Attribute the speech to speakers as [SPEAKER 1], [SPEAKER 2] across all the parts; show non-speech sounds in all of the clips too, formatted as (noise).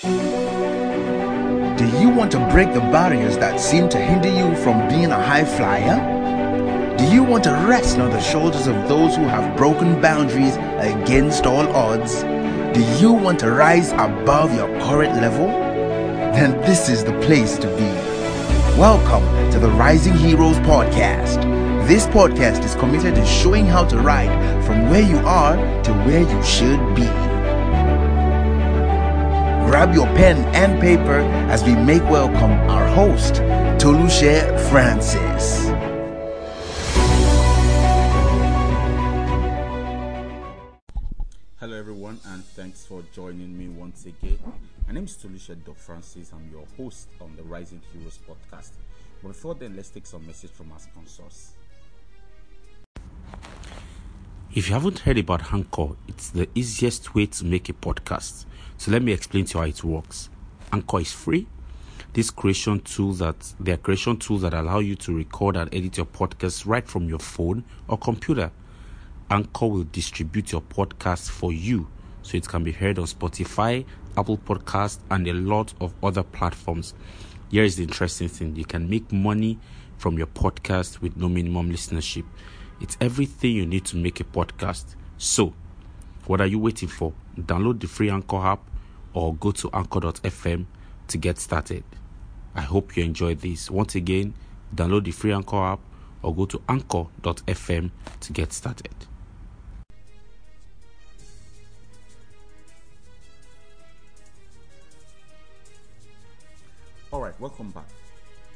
[SPEAKER 1] Do you want to break the barriers that seem to hinder you from being a high flyer? Do you want to rest on the shoulders of those who have broken boundaries against all odds? Do you want to rise above your current level? Then this is the place to be. Welcome to the Rising Heroes Podcast. This podcast is committed to showing how to ride from where you are to where you should be. Grab your pen and paper as we make welcome our host, Toluse Francis.
[SPEAKER 2] Hello, everyone, and thanks for joining me once again. My name is Toluse Dove Francis. I'm your host on the Rising Heroes podcast. But before then, let's take some message from our sponsors. If you haven't heard about Anchor, it's the easiest way to make a podcast. So let me explain to you how it works. Anchor is free. This creation tool that they are creation tools that allow you to record and edit your podcast right from your phone or computer. Anchor will distribute your podcast for you so it can be heard on Spotify, Apple Podcast, and a lot of other platforms. Here is the interesting thing you can make money from your podcast with no minimum listenership. It's everything you need to make a podcast. So, what are you waiting for? Download the free Anchor app or go to anchor.fm to get started. I hope you enjoy this. Once again, download the free Anchor app or go to anchor.fm to get started. All right, welcome back.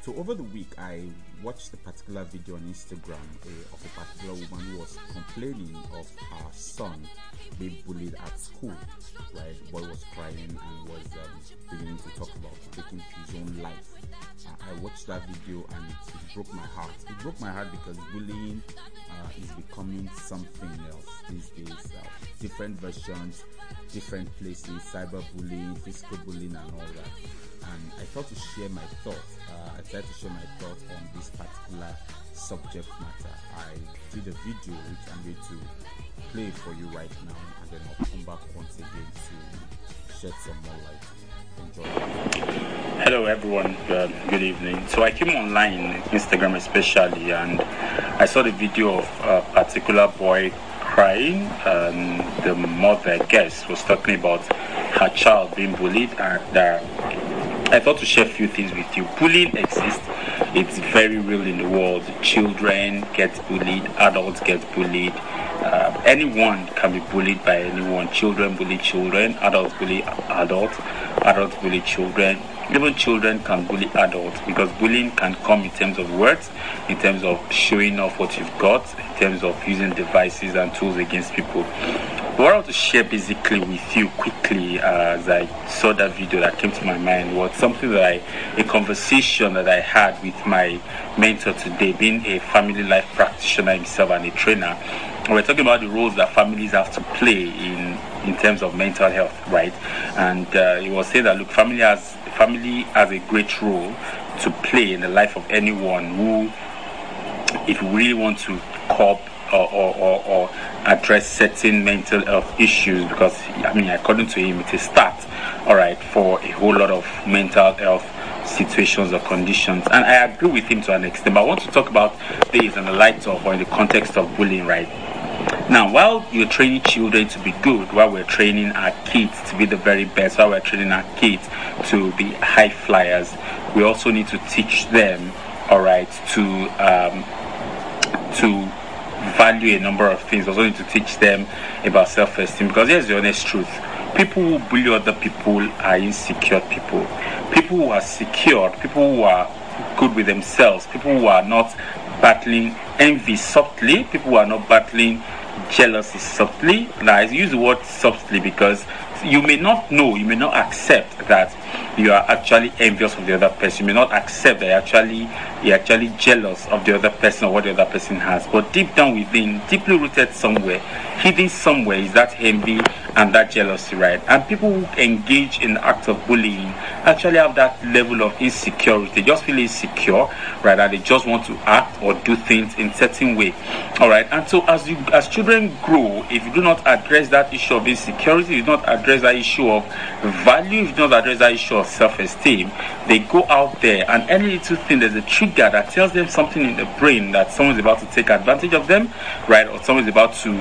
[SPEAKER 2] So over the week, I watched a particular video on Instagram uh, of a particular woman who was complaining of her son being bullied at school. Right, the boy was crying and was um, beginning to talk about taking his own life. Uh, I watched that video and it, it, broke my heart. It broke my heart because bullying uh, is becoming something else these days. Uh, different versions, different places, cyberbullying, physical bullying, and all that and I thought to share my thoughts. Uh, tried to share my thoughts on this particular subject matter. I did a video which I'm going to play for you right now, and then I'll come back once again to shed some more light. Enjoy. Hello, everyone. Uh, good evening. So I came online, Instagram especially, and I saw the video of a particular boy crying. And the mother, I guess, was talking about her child being bullied and uh, I thought to share a few things with you. Bullying exists. It's very real in the world. Children get bullied, adults get bullied. Uh, anyone can be bullied by anyone. Children bully children, adults bully adults, adults bully children. Even children can bully adults because bullying can come in terms of words, in terms of showing off what you've got, in terms of using devices and tools against people. What I want to share basically with you quickly uh, as I saw that video that came to my mind was something that I, a conversation that I had with my mentor today, being a family life practitioner himself and a trainer. We're talking about the roles that families have to play in in terms of mental health, right? And uh, he was saying that look, family has family has a great role to play in the life of anyone who, if you really want to cope or, or, or, address certain mental health issues because I mean according to him it is start all right for a whole lot of mental health situations or conditions. And I agree with him to an extent but I want to talk about this in the light of or in the context of bullying right? Now while you're training children to be good while we're training our kids to be the very best while we're training our kids to be high flyers we also need to teach them all right to um, to value a number of things. I Also need to teach them about self-esteem because here's the honest truth. People who bully other people are insecure people. People who are secure, people who are good with themselves, people who are not battling envy softly, people who are not battling jealousy softly. Now I use the word softly because you may not know, you may not accept that you are actually envious of the other person. You may not accept that you're actually you're actually jealous of the other person or what the other person has. But deep down within, deeply rooted somewhere, hidden somewhere is that envy and that jealousy, right? And people who engage in the act of bullying actually have that level of insecurity. They just feel insecure, right? And they just want to act or do things in certain way. All right. And so as you as children grow, if you do not address that issue of insecurity, you do not address that issue of value, if you don't address that issue self-esteem, they go out there and any little thing, there's a trigger that tells them something in the brain that someone's about to take advantage of them, right? Or someone's about to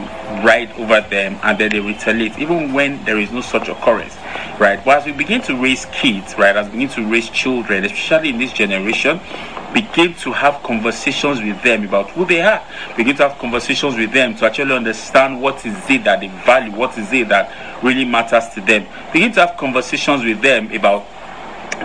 [SPEAKER 2] ride over them and then they retaliate, even when there is no such occurrence, right? But as we begin to raise kids, right, as we begin to raise children, especially in this generation, begin to have conversations with them about who they are. Begin to have conversations with them to actually understand what is it that they value, what is it that really matters to them. Begin to have conversations with them about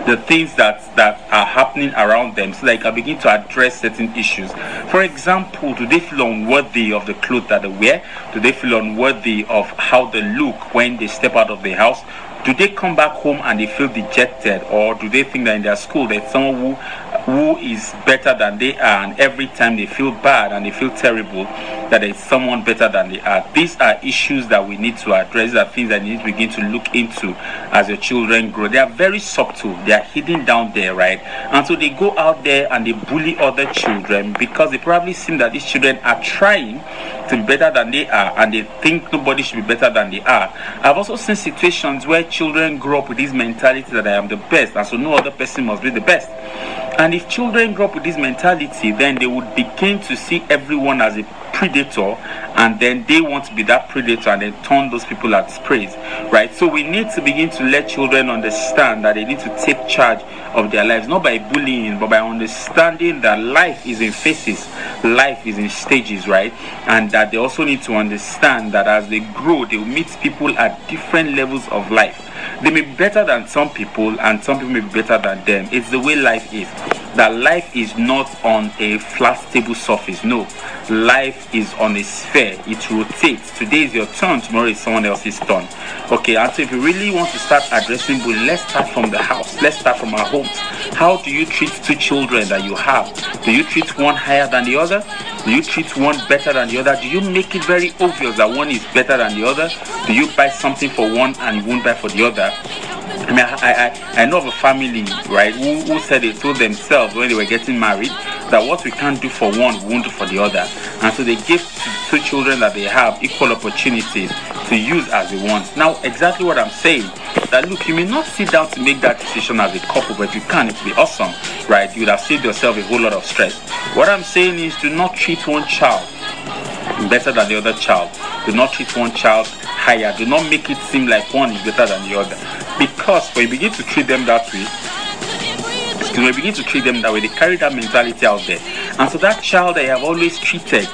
[SPEAKER 2] the things that that are happening around them. So they can begin to address certain issues. For example do they feel unworthy of the clothes that they wear? Do they feel unworthy of how they look when they step out of the house? Do they come back home and they feel dejected? Or do they think that in their school there's someone who who is better than they are and every time they feel bad and they feel terrible that there's someone better than they are. These are issues that we need to address these are things that you need to begin to look into as your children grow. They are very subtle. They are hidden down there right? And so they go out there and they bully other children because they probably seem that these children are trying to be better than they are and they think nobody should be better than they are. I've also seen situations where children grow up with this mentality that I am the best, and so no other person must be the best. And if children grow up with this mentality, then they would begin to see everyone as a predator and then they want to be that predator and then turn those people as praise right? So we need to begin to let children understand that they need to take charge of their lives not by bullying but by understanding that life is in phases life is in stages right? And that they also need to understand that as they grow they will meet people at different levels of life they may be better than some people and some people may be better than them. It's the way life is. That life is not on a flat stable surface. No. Life is on a sphere. It rotates. Today is your turn. Tomorrow is someone else's turn. Okay and so if you really want to start addressing bullying let's start from the house. Let's start from our homes how do you treat two children that you have? Do you treat one higher than the other? Do you treat one better than the other? Do you make it very obvious that one is better than the other? Do you buy something for one and you won't buy for the other? I mean, I, I, I know of a family, right, who, who said they told themselves when they were getting married that what we can't do for one, won't do for the other. And so they give two children that they have equal opportunities to use as they want. Now, exactly what I'm saying, that look, you may not sit down to make that decision as a couple, but if you can, it would be awesome, right? You would have saved yourself a whole lot of stress. What I'm saying is do not treat one child better than the other child. Do not treat one child higher. Do not make it seem like one is better than the other. Because when you begin to treat them that way, when you begin to treat them that way, they carry that mentality out there. And so that child that you have always treated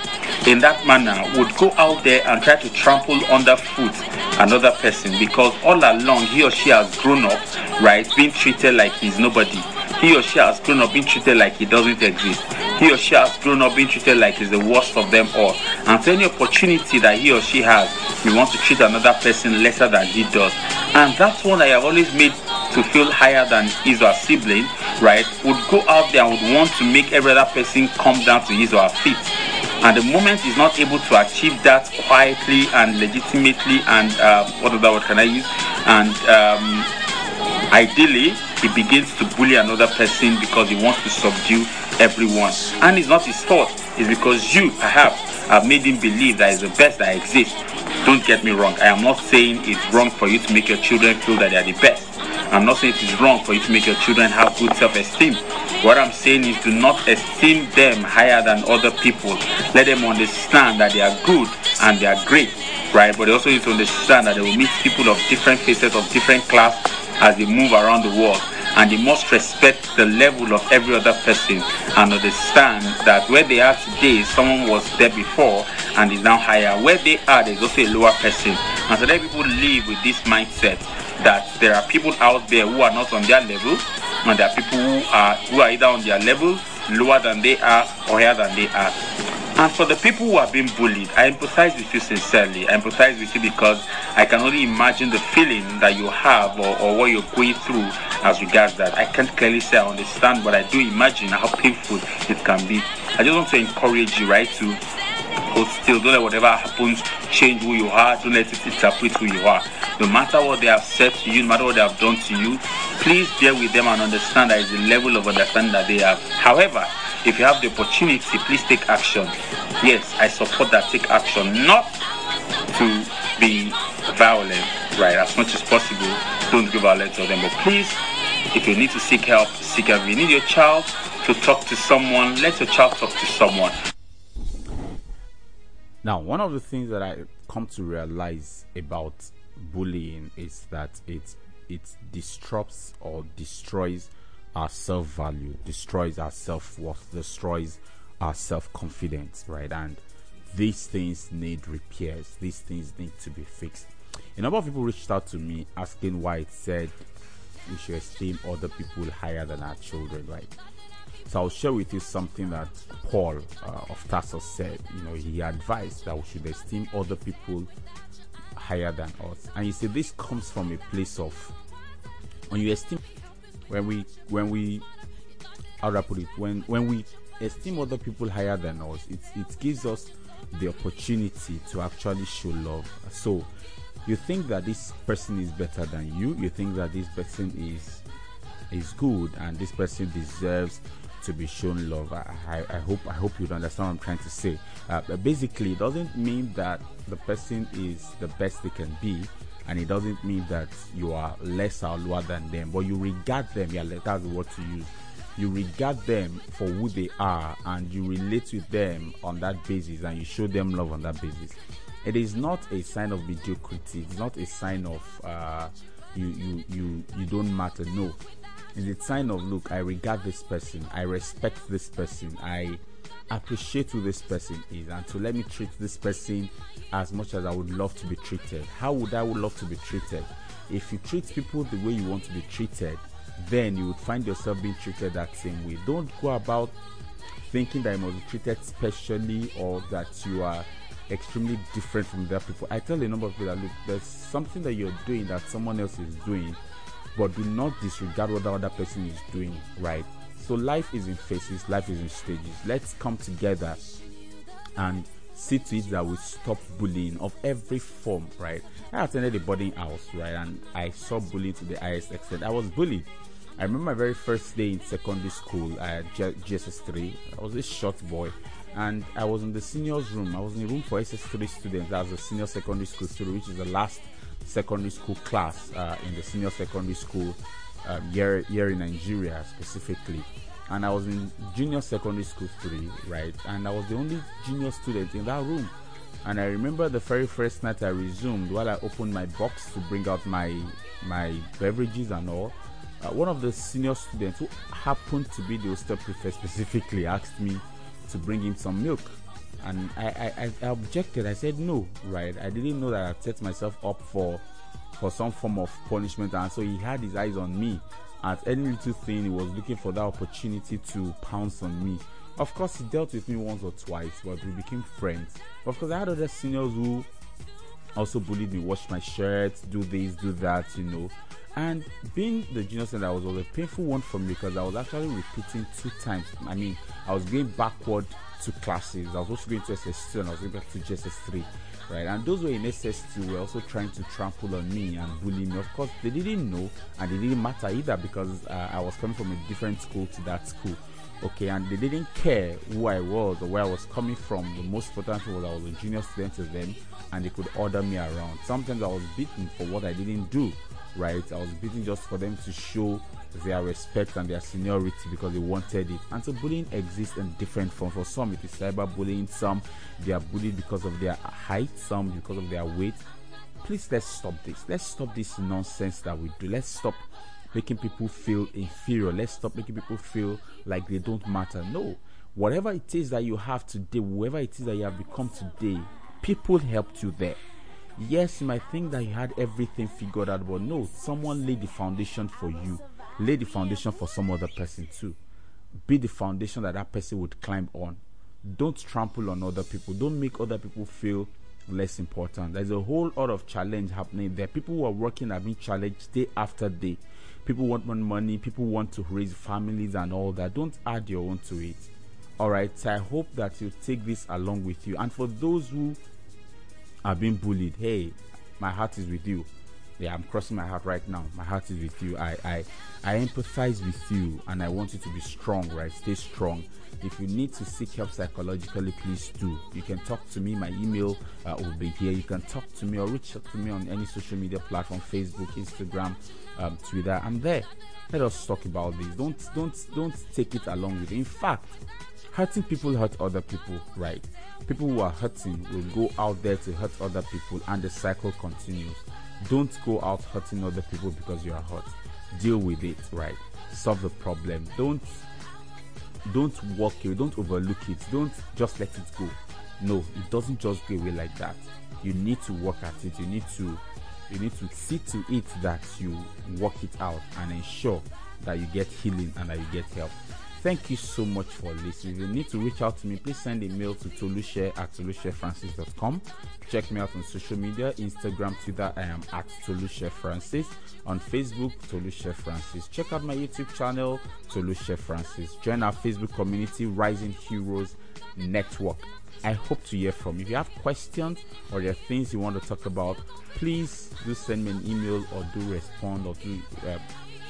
[SPEAKER 2] in that manner would go out there and try to trample underfoot another person because all along he or she has grown up, right, being treated like he's nobody. He or she has grown up being treated like he doesn't exist he or she has grown up being treated like he's the worst of them all. And so any opportunity that he or she has, he wants to treat another person lesser than he does. And that's one I have always made to feel higher than his or her sibling, right? Would go out there and would want to make every other person come down to his or her feet. And the moment he's not able to achieve that quietly and legitimately, and uh, what other word can I use? And um, ideally, he begins to bully another person because he wants to subdue everyone. And it's not his fault, it's because you, perhaps, have made him believe that he's the best that exists. Don't get me wrong, I am not saying it's wrong for you to make your children feel that they are the best. I'm not saying it is wrong for you to make your children have good self esteem. What I'm saying is do not esteem them higher than other people. Let them understand that they are good and they are great, right? But they also need to understand that they will meet people of different faces, of different class as they move around the world and they must respect the level of every other person and understand that where they are today, someone was there before and is now higher. Where they are, there's also a lower person. And so let people live with this mindset that there are people out there who are not on their level, and there are people who are who are either on their level, lower than they are, or higher than they are. And for the people who are being bullied, I empathize with you sincerely. I empathize with you because I can only imagine the feeling that you have or, or what you're going through as regards that. I can't clearly say I understand, but I do imagine how painful it can be. I just want to encourage you, right, to hold still. Don't let whatever happens change who you are. Don't let it interpret who you are. No matter what they have said to you, no matter what they have done to you, please bear with them and understand that is the level of understanding that they have. However, if you have the opportunity, please take action. Yes, I support that. Take action, not to be violent,
[SPEAKER 3] right? As much as possible, don't give violence to them. But please, if you need to seek help, seek help. If you need your child to talk to someone, let your child talk to someone.
[SPEAKER 2] Now, one of the things that I come to realize about bullying is that it it disrupts or destroys our self value, destroys our self worth, destroys our self confidence, right? And these things need repairs, these things need to be fixed. A number of people reached out to me asking why it said we should esteem other people higher than our children, right? So I'll share with you something that Paul uh, of Tarsus said. You know, he advised that we should esteem other people higher than us. And you see, this comes from a place of when you esteem, when we, when we, how do I put it? When when we esteem other people higher than us, it it gives us the opportunity to actually show love. So you think that this person is better than you, you think that this person is is good and this person deserves to be shown love. I, I, I hope I hope you understand what I'm trying to say. Uh, basically, it doesn't mean that the person is the best they can be, and it doesn't mean that you are less or lower than them. But you regard them. Yeah, that's word to use you regard them for who they are and you relate with them on that basis and you show them love on that basis it is not a sign of mediocrity it's not a sign of uh, you you you you don't matter no it's a sign of look i regard this person. I respect this person. I appreciate who this person is. And to let me treat this person as much as i would love to be treated. How would i would love to be treated? If you treat people the way you want to be treated then you would find yourself being treated that same way. Don't go about thinking that you must be treated specially or that you are extremely different from other people. I tell a number of people that look, there's something that you're doing that someone else is doing, but do not disregard what the other person is doing, right? So life is in phases, life is in stages. Let's come together and see to it that we stop bullying of every form, right? I attended a boarding house, right, and I saw bullying to the highest extent. I was bullied. I remember my very first day in secondary school at GSS3. I was a short boy, and I was in the seniors room. I was in the room for SS3 students. That was a senior secondary school student, which is the last secondary school class uh, in the senior secondary school um, year, year in Nigeria specifically. And I was in junior secondary school three, right? And I was the only junior student in that room. And I remember the very first night I resumed while I opened my box to bring out my my beverages and all uh, one of the senior students who happened to be the hostel prefect (laughs) specifically asked me to bring him some milk and I, I, I objected. I said no right? I didn't know that i set myself up for for some form of punishment. And so he had his eyes on me. At any little thing he was looking for that opportunity to pounce on me. Of course he dealt with me once or twice but we became friends. Of course i had other seniors who also bullied me wash my shirt do this do that you know and being the junior center was, was a painful one for me because I was actually repeating two times. I mean, I was going backward to classes. I was also going to SS2 and I was going back to JSS3, right? And those were in SS2 were also trying to trample on me and bully me. Of course, they didn't know and it didn't matter either because uh, I was coming from a different school to that school. Okay, and they didn't care who I was or where I was coming from. The most important thing was I was a junior student to them and they could order me around. Sometimes I was beaten for what I didn't do right? I was beaten just for them to show their respect and their seniority because they wanted it. And so bullying exists in different forms. For some, it is cyberbullying. Some they are bullied because of their height. Some because of their weight. Please let's stop this. Let's stop this nonsense that we do. Let's stop making people feel inferior. Let's stop making people feel like they don't matter. No. Whatever it is that you have today, whoever it is that you have become today, people helped you there. Yes, you might think that you had everything figured out, but no, someone laid the foundation for you. Lay the foundation for some other person too. Be the foundation that that person would climb on. Don't trample on other people. Don't make other people feel less important. There's a whole lot of challenge happening there. People who are working are being challenged day after day. People want more money. People want to raise families and all that. Don't add your own to it. All right. So I hope that you take this along with you. And for those who are being bullied, hey, my heart is with you. Yeah, I'm crossing my heart right now. My heart is with you. I, I, I empathize with you, and I want you to be strong, right? Stay strong. If you need to seek help psychologically, please do. You can talk to me. My email uh, will be here. You can talk to me or reach out to me on any social media platform: Facebook, Instagram, um, Twitter. I'm there. Let us talk about this. Don't, don't, don't take it along with. It. In fact, hurting people hurt other people, right? People who are hurting will go out there to hurt other people, and the cycle continues. Don't go out hurting other people because you are hurt. Deal with it, right? Solve the problem. Don't don't walk away. Don't overlook it. Don't just let it go. No, it doesn't just go away like that. You need to work at it. You need to you need to see to it that you work it out and ensure that you get healing and that you get help. Thank you so much for listening. If you need to reach out to me, please send a mail to toluse at tolusefrancis.com. Check me out on social media Instagram, Twitter, I am at tolusefrancis. On Facebook, Toluse Francis. Check out my YouTube channel, Toluse Francis. Join our Facebook community, Rising Heroes Network. I hope to hear from you. If you have questions or there are things you want to talk about, please do send me an email or do respond or do uh,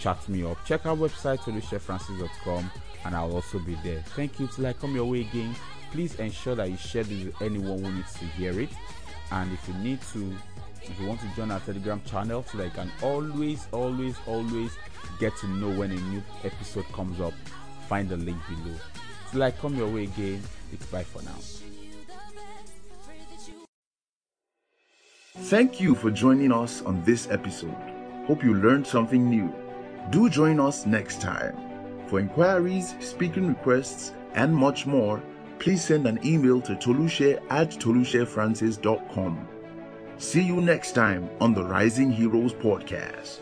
[SPEAKER 2] chat me up. Check our website, tolusefrancis.com and I'll also be there. Thank you till I come your way again. Please ensure that you share this with anyone who needs to hear it. And if you need to, if you want to join our Telegram channel so that you can always, always, always get to know when a new episode comes up, find the link below. Till I come your way again, it's bye for now.
[SPEAKER 1] Thank you for joining us on this episode. Hope you learned something new. Do join us next time. For inquiries, speaking requests, and much more, please send an email to toluse at tolusefrancis.com. See you next time on the Rising Heroes podcast.